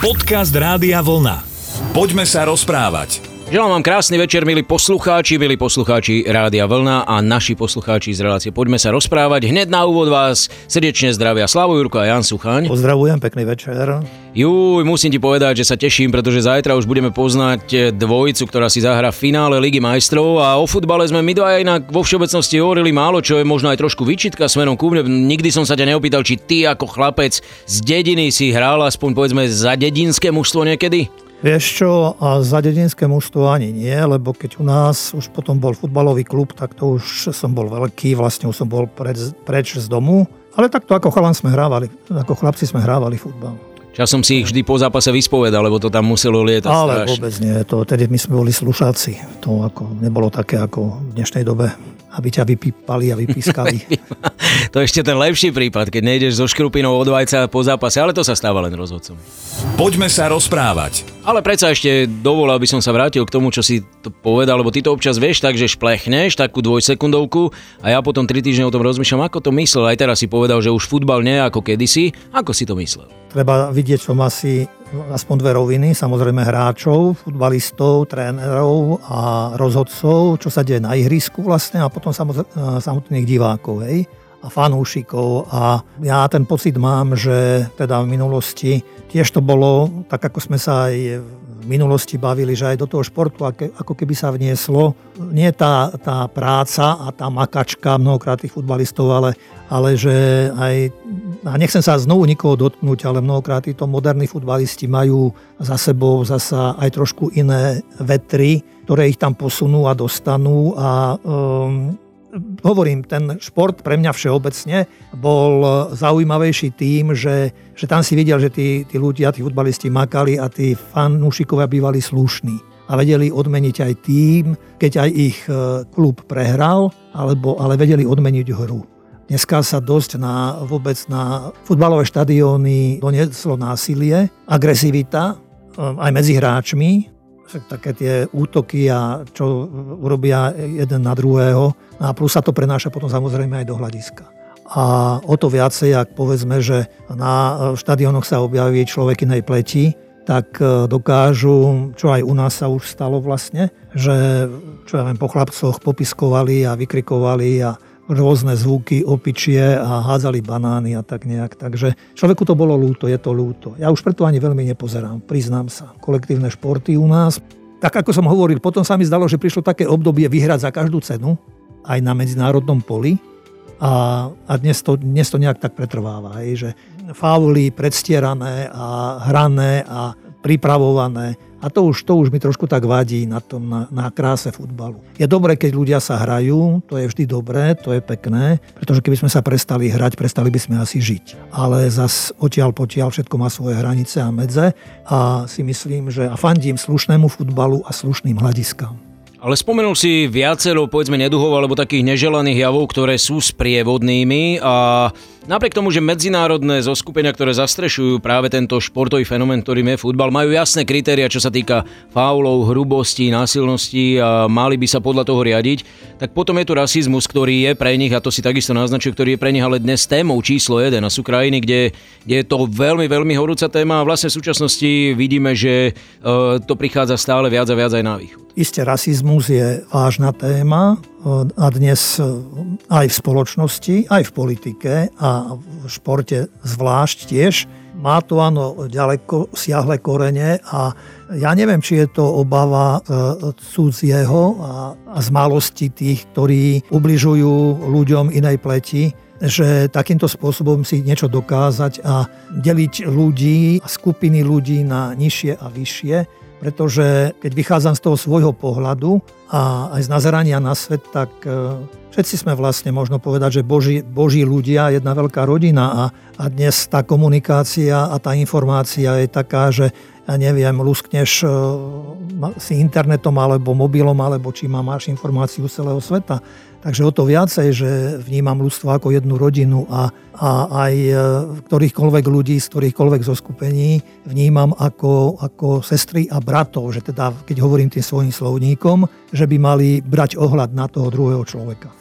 Podcast Rádia Vlna. Poďme sa rozprávať. Želám vám krásny večer, milí poslucháči, milí poslucháči Rádia Vlna a naši poslucháči z relácie Poďme sa rozprávať. Hneď na úvod vás srdečne zdravia Slavo Jurko a Jan Suchaň. Pozdravujem, pekný večer. Juj, musím ti povedať, že sa teším, pretože zajtra už budeme poznať dvojicu, ktorá si zahra v finále Ligy majstrov a o futbale sme my dva inak vo všeobecnosti hovorili málo, čo je možno aj trošku vyčitka smerom ku mne. Nikdy som sa ťa neopýtal, či ty ako chlapec z dediny si hral aspoň povedzme za dedinské mužstvo niekedy? Vieš čo, a za dedinské mužstvo ani nie, lebo keď u nás už potom bol futbalový klub, tak to už som bol veľký, vlastne už som bol preč, preč z domu. Ale takto ako chalan sme hrávali, ako chlapci sme hrávali futbal. Časom si ich vždy po zápase vyspovedal, lebo to tam muselo lietať Ale strašne. vôbec nie, to, tedy my sme boli slušáci. To ako nebolo také ako v dnešnej dobe aby ťa vypípali a vypískali. to je ešte ten lepší prípad, keď nejdeš so škrupinou od vajca po zápase, ale to sa stáva len rozhodcom. Poďme sa rozprávať. Ale predsa ešte dovol, aby som sa vrátil k tomu, čo si to povedal, lebo ty to občas vieš tak, že šplechneš takú dvojsekundovku a ja potom tri týždne o tom rozmýšľam, ako to myslel. Aj teraz si povedal, že už futbal nie ako kedysi. Ako si to myslel? Treba vidieť, čo má si aspoň dve roviny, samozrejme hráčov, futbalistov, trénerov a rozhodcov, čo sa deje na ihrisku vlastne a potom samotných divákov. Hej fanúšikov a ja ten pocit mám, že teda v minulosti tiež to bolo, tak ako sme sa aj v minulosti bavili, že aj do toho športu ako keby sa vnieslo nie tá, tá práca a tá makačka mnohokrát tých futbalistov, ale, ale že aj, a nechcem sa znovu nikoho dotknúť, ale mnohokrát títo moderní futbalisti majú za sebou zasa aj trošku iné vetry, ktoré ich tam posunú a dostanú a um, hovorím, ten šport pre mňa všeobecne bol zaujímavejší tým, že, že tam si videl, že tí, tí ľudia, tí futbalisti makali a tí fanúšikovia bývali slušní a vedeli odmeniť aj tým, keď aj ich e, klub prehral, alebo, ale vedeli odmeniť hru. Dneska sa dosť na, vôbec na futbalové štadióny donieslo násilie, agresivita, e, aj medzi hráčmi, také tie útoky a čo urobia jeden na druhého. No a plus sa to prenáša potom samozrejme aj do hľadiska. A o to viacej, ak povedzme, že na štadionoch sa objaví človek inej pleti, tak e, dokážu, čo aj u nás sa už stalo vlastne, že čo ja viem, po chlapcoch popiskovali a vykrikovali a rôzne zvuky, opičie a hádzali banány a tak nejak. Takže človeku to bolo lúto, je to lúto. Ja už preto ani veľmi nepozerám, priznám sa. Kolektívne športy u nás. Tak ako som hovoril, potom sa mi zdalo, že prišlo také obdobie vyhrať za každú cenu, aj na medzinárodnom poli. A, a dnes, to, dnes to nejak tak pretrváva, hej, že fauly predstierané a hrané a pripravované a to už, to už mi trošku tak vadí na, tom, na, na kráse futbalu. Je dobré, keď ľudia sa hrajú, to je vždy dobré, to je pekné, pretože keby sme sa prestali hrať, prestali by sme asi žiť. Ale zas odtiaľ potiaľ všetko má svoje hranice a medze a si myslím, že a fandím slušnému futbalu a slušným hľadiskám. Ale spomenul si viacero, povedzme, neduhov alebo takých neželaných javov, ktoré sú sprievodnými a Napriek tomu, že medzinárodné zoskupenia, ktoré zastrešujú práve tento športový fenomén, ktorým je futbal, majú jasné kritéria, čo sa týka faulov, hrubosti, násilnosti a mali by sa podľa toho riadiť, tak potom je tu rasizmus, ktorý je pre nich, a to si takisto naznačil, ktorý je pre nich ale dnes témou číslo 1. A sú krajiny, kde, kde je to veľmi, veľmi horúca téma a vlastne v súčasnosti vidíme, že e, to prichádza stále viac a viac aj na východ. Isté, rasizmus je vážna téma a dnes e, aj v spoločnosti, aj v politike a v športe zvlášť tiež. Má to áno ďaleko siahle korene a ja neviem, či je to obava e, cudzieho a, a z malosti tých, ktorí ubližujú ľuďom inej pleti, že takýmto spôsobom si niečo dokázať a deliť ľudí, skupiny ľudí na nižšie a vyššie pretože keď vychádzam z toho svojho pohľadu a aj z nazerania na svet, tak e, všetci sme vlastne, možno povedať, že boží, boží ľudia, jedna veľká rodina a, a dnes tá komunikácia a tá informácia je taká, že ja neviem, luskneš e, si internetom alebo mobilom, alebo či má, máš informáciu z celého sveta. Takže o to viacej, že vnímam ľudstvo ako jednu rodinu a, a aj e, ktorýchkoľvek ľudí z ktorýchkoľvek zo skupení vnímam ako, ako sestry a bratov, že teda, keď hovorím tým svojim slovníkom, že by mali brať ohľad na toho druhého človeka.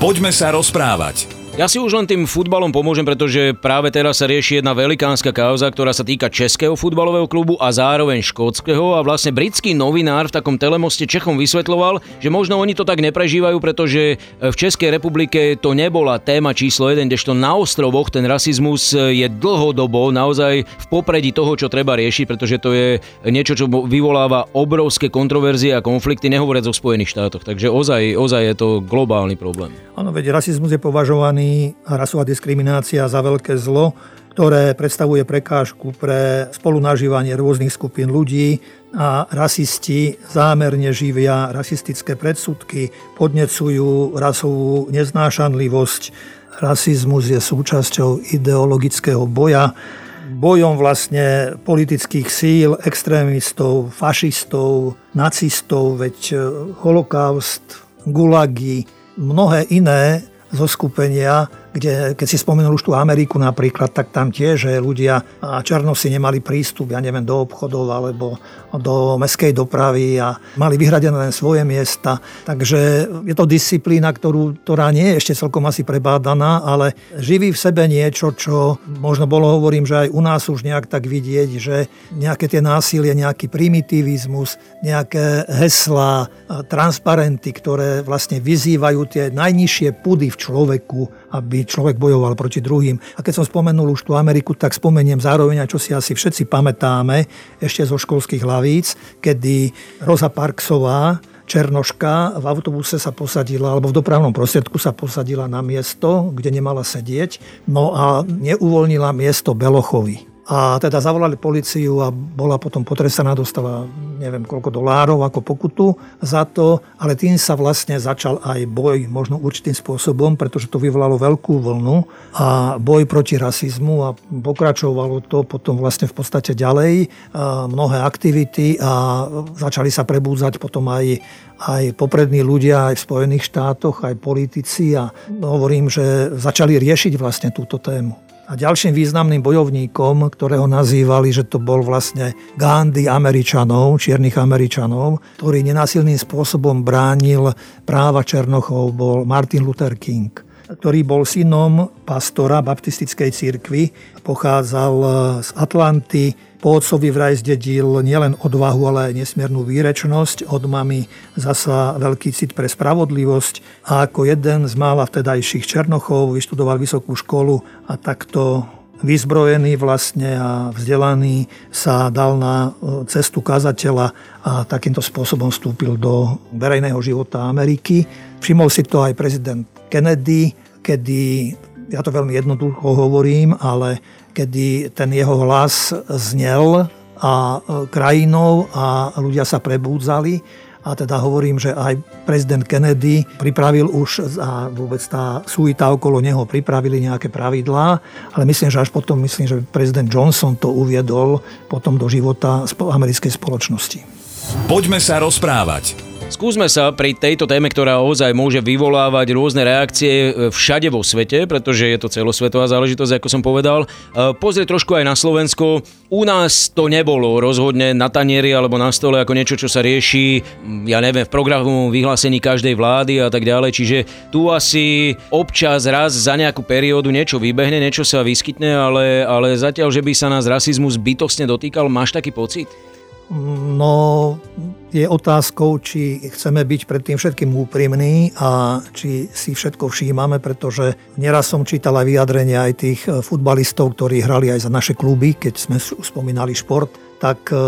Poďme sa rozprávať. Ja si už len tým futbalom pomôžem, pretože práve teraz sa rieši jedna velikánska kauza, ktorá sa týka českého futbalového klubu a zároveň škótskeho a vlastne britský novinár v takom telemoste Čechom vysvetloval, že možno oni to tak neprežívajú, pretože v Českej republike to nebola téma číslo 1, kdežto na ostrovoch ten rasizmus je dlhodobo naozaj v popredí toho, čo treba riešiť, pretože to je niečo, čo vyvoláva obrovské kontroverzie a konflikty, nehovoriac o Spojených štátoch. Takže ozaj, ozaj je to globálny problém. Áno, veď rasizmus je považovaný a rasová diskriminácia za veľké zlo, ktoré predstavuje prekážku pre spolunažívanie rôznych skupín ľudí a rasisti zámerne živia rasistické predsudky, podnecujú rasovú neznášanlivosť. Rasizmus je súčasťou ideologického boja, bojom vlastne politických síl, extrémistov, fašistov, nacistov, veď holokaust, gulagy, mnohé iné zoskupenia kde keď si spomenul už tú Ameriku napríklad, tak tam tiež ľudia a černosi nemali prístup, ja neviem, do obchodov alebo do meskej dopravy a mali vyhradené len svoje miesta. Takže je to disciplína, ktorú, ktorá nie je ešte celkom asi prebádaná, ale živí v sebe niečo, čo možno bolo, hovorím, že aj u nás už nejak tak vidieť, že nejaké tie násilie, nejaký primitivizmus, nejaké heslá, transparenty, ktoré vlastne vyzývajú tie najnižšie pudy v človeku, aby človek bojoval proti druhým. A keď som spomenul už tú Ameriku, tak spomeniem zároveň aj, čo si asi všetci pamätáme ešte zo školských hlavíc, kedy Rosa Parksová, Černoška v autobuse sa posadila, alebo v dopravnom prostriedku sa posadila na miesto, kde nemala sedieť, no a neuvoľnila miesto Belochovi. A teda zavolali policiu a bola potom potrestaná, dostala neviem koľko dolárov ako pokutu za to, ale tým sa vlastne začal aj boj, možno určitým spôsobom, pretože to vyvolalo veľkú vlnu a boj proti rasizmu a pokračovalo to potom vlastne v podstate ďalej, mnohé aktivity a začali sa prebúdzať potom aj aj poprední ľudia aj v Spojených štátoch, aj politici a hovorím, že začali riešiť vlastne túto tému. A ďalším významným bojovníkom, ktorého nazývali, že to bol vlastne Gandhi Američanov, čiernych Američanov, ktorý nenásilným spôsobom bránil práva Černochov, bol Martin Luther King ktorý bol synom pastora baptistickej cirkvi, pochádzal z Atlanty, po otcovi vraj zdedil nielen odvahu, ale aj nesmiernu výrečnosť. Od mamy zasa veľký cit pre spravodlivosť a ako jeden z mála vtedajších Černochov vyštudoval vysokú školu a takto vyzbrojený vlastne a vzdelaný sa dal na e, cestu kazateľa a takýmto spôsobom vstúpil do verejného života Ameriky. Všimol si to aj prezident Kennedy, kedy, ja to veľmi jednoducho hovorím, ale kedy ten jeho hlas znel a e, krajinou a ľudia sa prebúdzali. A teda hovorím, že aj prezident Kennedy pripravil už a vôbec tá suita okolo neho pripravili nejaké pravidlá, ale myslím, že až potom myslím, že prezident Johnson to uviedol potom do života americkej spoločnosti. Poďme sa rozprávať. Skúsme sa pri tejto téme, ktorá ozaj môže vyvolávať rôzne reakcie e, všade vo svete, pretože je to celosvetová záležitosť, ako som povedal. E, pozrieť trošku aj na Slovensko. U nás to nebolo rozhodne na tanieri alebo na stole ako niečo, čo sa rieši, ja neviem, v programu vyhlásení každej vlády a tak ďalej. Čiže tu asi občas raz za nejakú periódu niečo vybehne, niečo sa vyskytne, ale, ale zatiaľ, že by sa nás rasizmus bytostne dotýkal, máš taký pocit? No, je otázkou, či chceme byť pred tým všetkým úprimní a či si všetko všímame, pretože neraz som čítal aj vyjadrenia aj tých eh, futbalistov, ktorí hrali aj za naše kluby, keď sme spomínali šport, tak eh,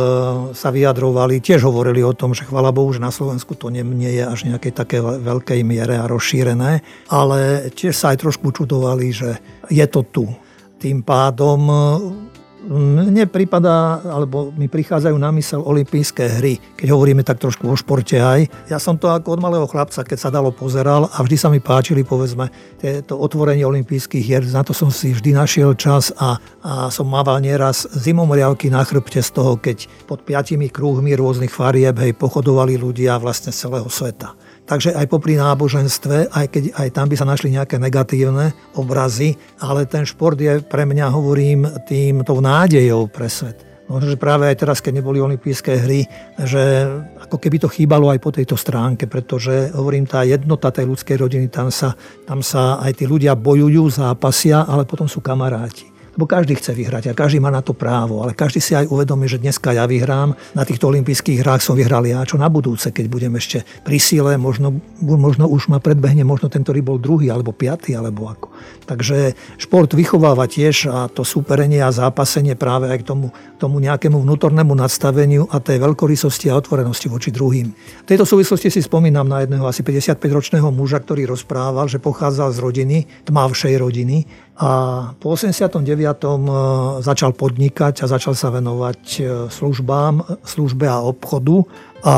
sa vyjadrovali, tiež hovorili o tom, že chvala Bohu, že na Slovensku to nie, nie je až nejakej také veľkej miere a rozšírené, ale tiež sa aj trošku čudovali, že je to tu. Tým pádom mne prípada, alebo mi prichádzajú na mysel olympijské hry, keď hovoríme tak trošku o športe aj. Ja som to ako od malého chlapca, keď sa dalo pozeral a vždy sa mi páčili, povedzme, tieto otvorenie olympijských hier, na to som si vždy našiel čas a, a som mával nieraz zimomriavky na chrbte z toho, keď pod piatimi krúhmi rôznych farieb hej, pochodovali ľudia vlastne z celého sveta. Takže aj popri náboženstve, aj keď aj tam by sa našli nejaké negatívne obrazy, ale ten šport je pre mňa, hovorím, tým tou nádejou pre svet. Možno, že práve aj teraz, keď neboli olympijské hry, že ako keby to chýbalo aj po tejto stránke, pretože hovorím, tá jednota tej ľudskej rodiny, tam sa, tam sa aj tí ľudia bojujú, zápasia, ale potom sú kamaráti. Lebo každý chce vyhrať a každý má na to právo, ale každý si aj uvedomí, že dneska ja vyhrám, na týchto olympijských hrách som vyhral ja, čo na budúce, keď budem ešte pri síle, možno, možno už ma predbehne možno ten, ktorý bol druhý, alebo piatý, alebo ako. Takže šport vychováva tiež a to súperenie a zápasenie práve aj k tomu, tomu nejakému vnútornému nadstaveniu a tej veľkorysosti a otvorenosti voči druhým. V tejto súvislosti si spomínam na jedného asi 55-ročného muža, ktorý rozprával, že pochádzal z rodiny, tmavšej rodiny a po 89. E, začal podnikať a začal sa venovať e, službám, službe a obchodu a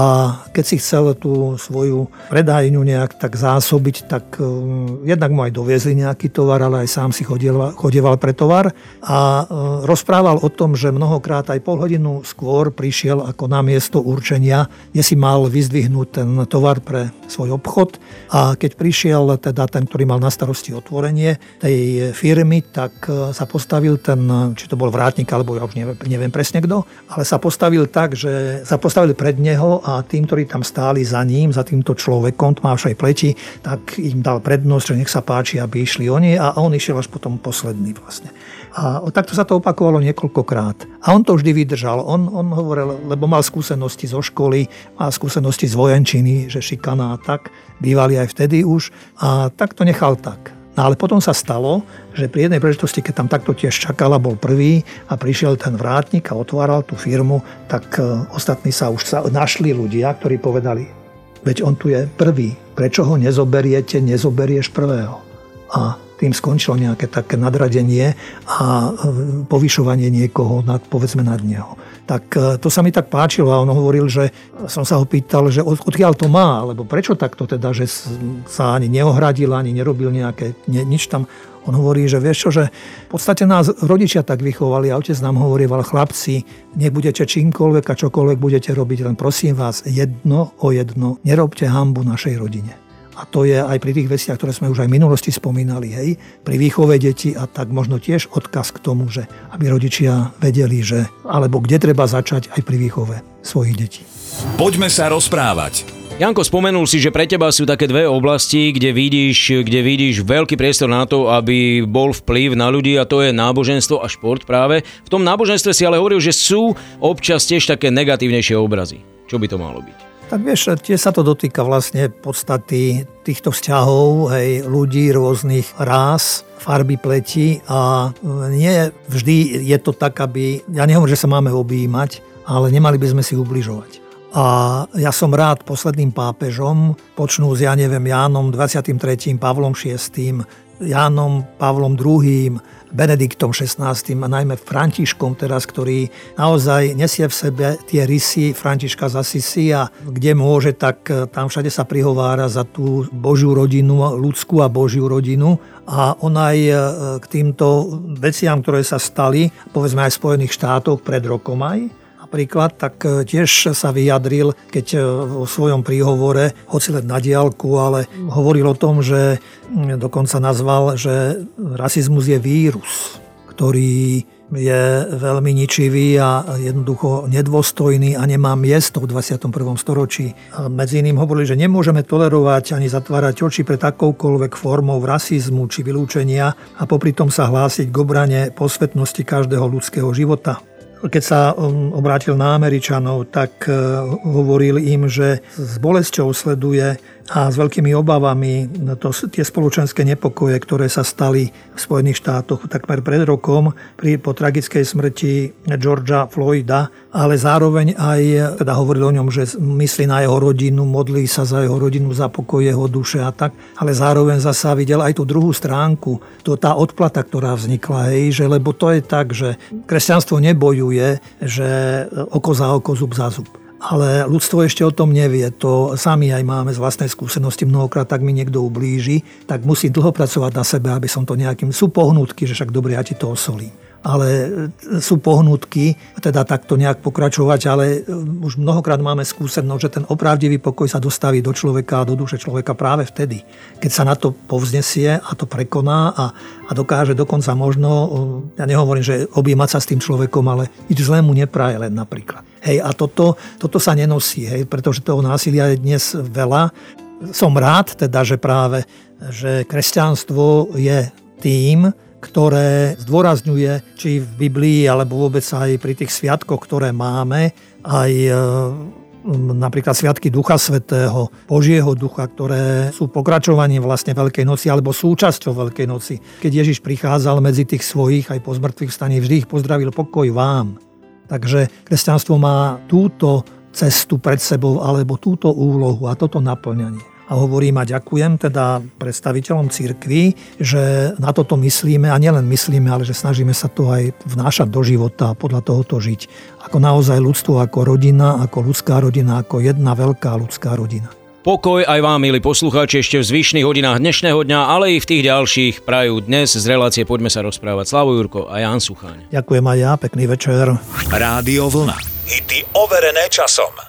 keď si chcel tú svoju predajňu nejak tak zásobiť, tak um, jednak mu aj doviezli nejaký tovar, ale aj sám si chodieval, chodieval pre tovar. A uh, rozprával o tom, že mnohokrát aj pol hodinu skôr prišiel ako na miesto určenia, kde si mal vyzdvihnúť ten tovar pre svoj obchod. A keď prišiel teda ten, ktorý mal na starosti otvorenie tej firmy, tak uh, sa postavil ten, či to bol vrátnik, alebo ja už neviem, neviem presne kto, ale sa postavil tak, že sa postavili pred neho a tým, ktorí tam stáli za ním, za týmto človekom, tmášej pleti, tak im dal prednosť, že nech sa páči, aby išli oni a on išiel až potom posledný vlastne. A takto sa to opakovalo niekoľkokrát. A on to vždy vydržal. On, on hovoril, lebo mal skúsenosti zo školy, mal skúsenosti z vojenčiny, že šikana a tak, bývali aj vtedy už. A tak to nechal tak. No ale potom sa stalo, že pri jednej príležitosti, keď tam takto tiež čakala, bol prvý a prišiel ten vrátnik a otváral tú firmu, tak e, ostatní sa už sa našli ľudia, ktorí povedali, veď on tu je prvý, prečo ho nezoberiete, nezoberieš prvého. A tým skončilo nejaké také nadradenie a e, povyšovanie niekoho nad, povedzme nad neho tak e, to sa mi tak páčilo a on hovoril, že som sa ho pýtal, že od, odkiaľ to má, alebo prečo takto teda, že sa ani neohradil, ani nerobil nejaké, ne, nič tam. On hovorí, že vieš čo, že v podstate nás rodičia tak vychovali a otec nám hovorieval, chlapci, nebudete čímkoľvek a čokoľvek budete robiť, len prosím vás, jedno o jedno, nerobte hambu našej rodine. A to je aj pri tých veciach, ktoré sme už aj v minulosti spomínali, hej, pri výchove detí a tak možno tiež odkaz k tomu, že aby rodičia vedeli, že alebo kde treba začať aj pri výchove svojich detí. Poďme sa rozprávať. Janko, spomenul si, že pre teba sú také dve oblasti, kde vidíš, kde vidíš veľký priestor na to, aby bol vplyv na ľudí a to je náboženstvo a šport práve. V tom náboženstve si ale hovoril, že sú občas tiež také negatívnejšie obrazy. Čo by to malo byť? Tak vieš, tie sa to dotýka vlastne podstaty týchto vzťahov, hej, ľudí rôznych rás, farby pleti a nie vždy je to tak, aby, ja nehovorím, že sa máme objímať, ale nemali by sme si ubližovať. A ja som rád posledným pápežom, počnú s, ja Jánom 23., Pavlom VI., Jánom Pavlom II., Benediktom XVI a najmä Františkom teraz, ktorý naozaj nesie v sebe tie rysy Františka z Asisi a kde môže, tak e, tam všade sa prihovára za tú Božiu rodinu, ľudskú a Božiu rodinu a on aj e, k týmto veciam, ktoré sa stali, povedzme aj v Spojených štátoch pred rokom aj, napríklad, tak e, tiež sa vyjadril, keď e, vo svojom príhovore, hoci len na diálku, ale hovoril o tom, že dokonca nazval, že rasizmus je vírus, ktorý je veľmi ničivý a jednoducho nedôstojný a nemá miesto v 21. storočí. A medzi iným hovorili, že nemôžeme tolerovať ani zatvárať oči pred akoukoľvek formou rasizmu či vylúčenia a popri tom sa hlásiť k obrane posvetnosti každého ľudského života. Keď sa um, obrátil na Američanov, tak uh, hovoril im, že s bolesťou sleduje a s veľkými obavami to, tie spoločenské nepokoje, ktoré sa stali v Spojených štátoch takmer pred rokom pri, po tragickej smrti Georgia Floyda, ale zároveň aj teda hovoril o ňom, že myslí na jeho rodinu, modlí sa za jeho rodinu, za pokoj jeho duše a tak, ale zároveň zasa videl aj tú druhú stránku, to tá odplata, ktorá vznikla, hej, že lebo to je tak, že kresťanstvo nebojuje, že oko za oko, zub za zub ale ľudstvo ešte o tom nevie. To sami aj máme z vlastnej skúsenosti. Mnohokrát tak mi niekto ublíži, tak musím dlho pracovať na sebe, aby som to nejakým... Sú pohnutky, že však dobre, ja ti to osolím. Ale sú pohnutky, teda takto nejak pokračovať, ale už mnohokrát máme skúsenosť, že ten opravdivý pokoj sa dostaví do človeka, do duše človeka práve vtedy, keď sa na to povznesie a to prekoná a, a dokáže dokonca možno, ja nehovorím, že objímať sa s tým človekom, ale nič zlému nepraje len napríklad. Hej, a toto, toto sa nenosí, hej, pretože toho násilia je dnes veľa. Som rád teda, že práve že kresťanstvo je tým, ktoré zdôrazňuje, či v Biblii, alebo vôbec aj pri tých sviatkoch, ktoré máme, aj e, napríklad Sviatky Ducha Svetého, Božieho Ducha, ktoré sú pokračovaním vlastne Veľkej noci alebo súčasťou Veľkej noci. Keď Ježiš prichádzal medzi tých svojich aj po zmrtvých staní, vždy ich pozdravil pokoj vám. Takže kresťanstvo má túto cestu pred sebou alebo túto úlohu a toto naplňanie a hovorím a ďakujem teda predstaviteľom církvy, že na toto myslíme a nielen myslíme, ale že snažíme sa to aj vnášať do života a podľa tohoto žiť. Ako naozaj ľudstvo, ako rodina, ako ľudská rodina, ako jedna veľká ľudská rodina. Pokoj aj vám, milí poslucháči, ešte v zvyšných hodinách dnešného dňa, ale i v tých ďalších prajú dnes z relácie Poďme sa rozprávať Slavo Jurko a Jan Sucháň. Ďakujem aj ja, pekný večer. Rádio Vlna. Hity overené časom.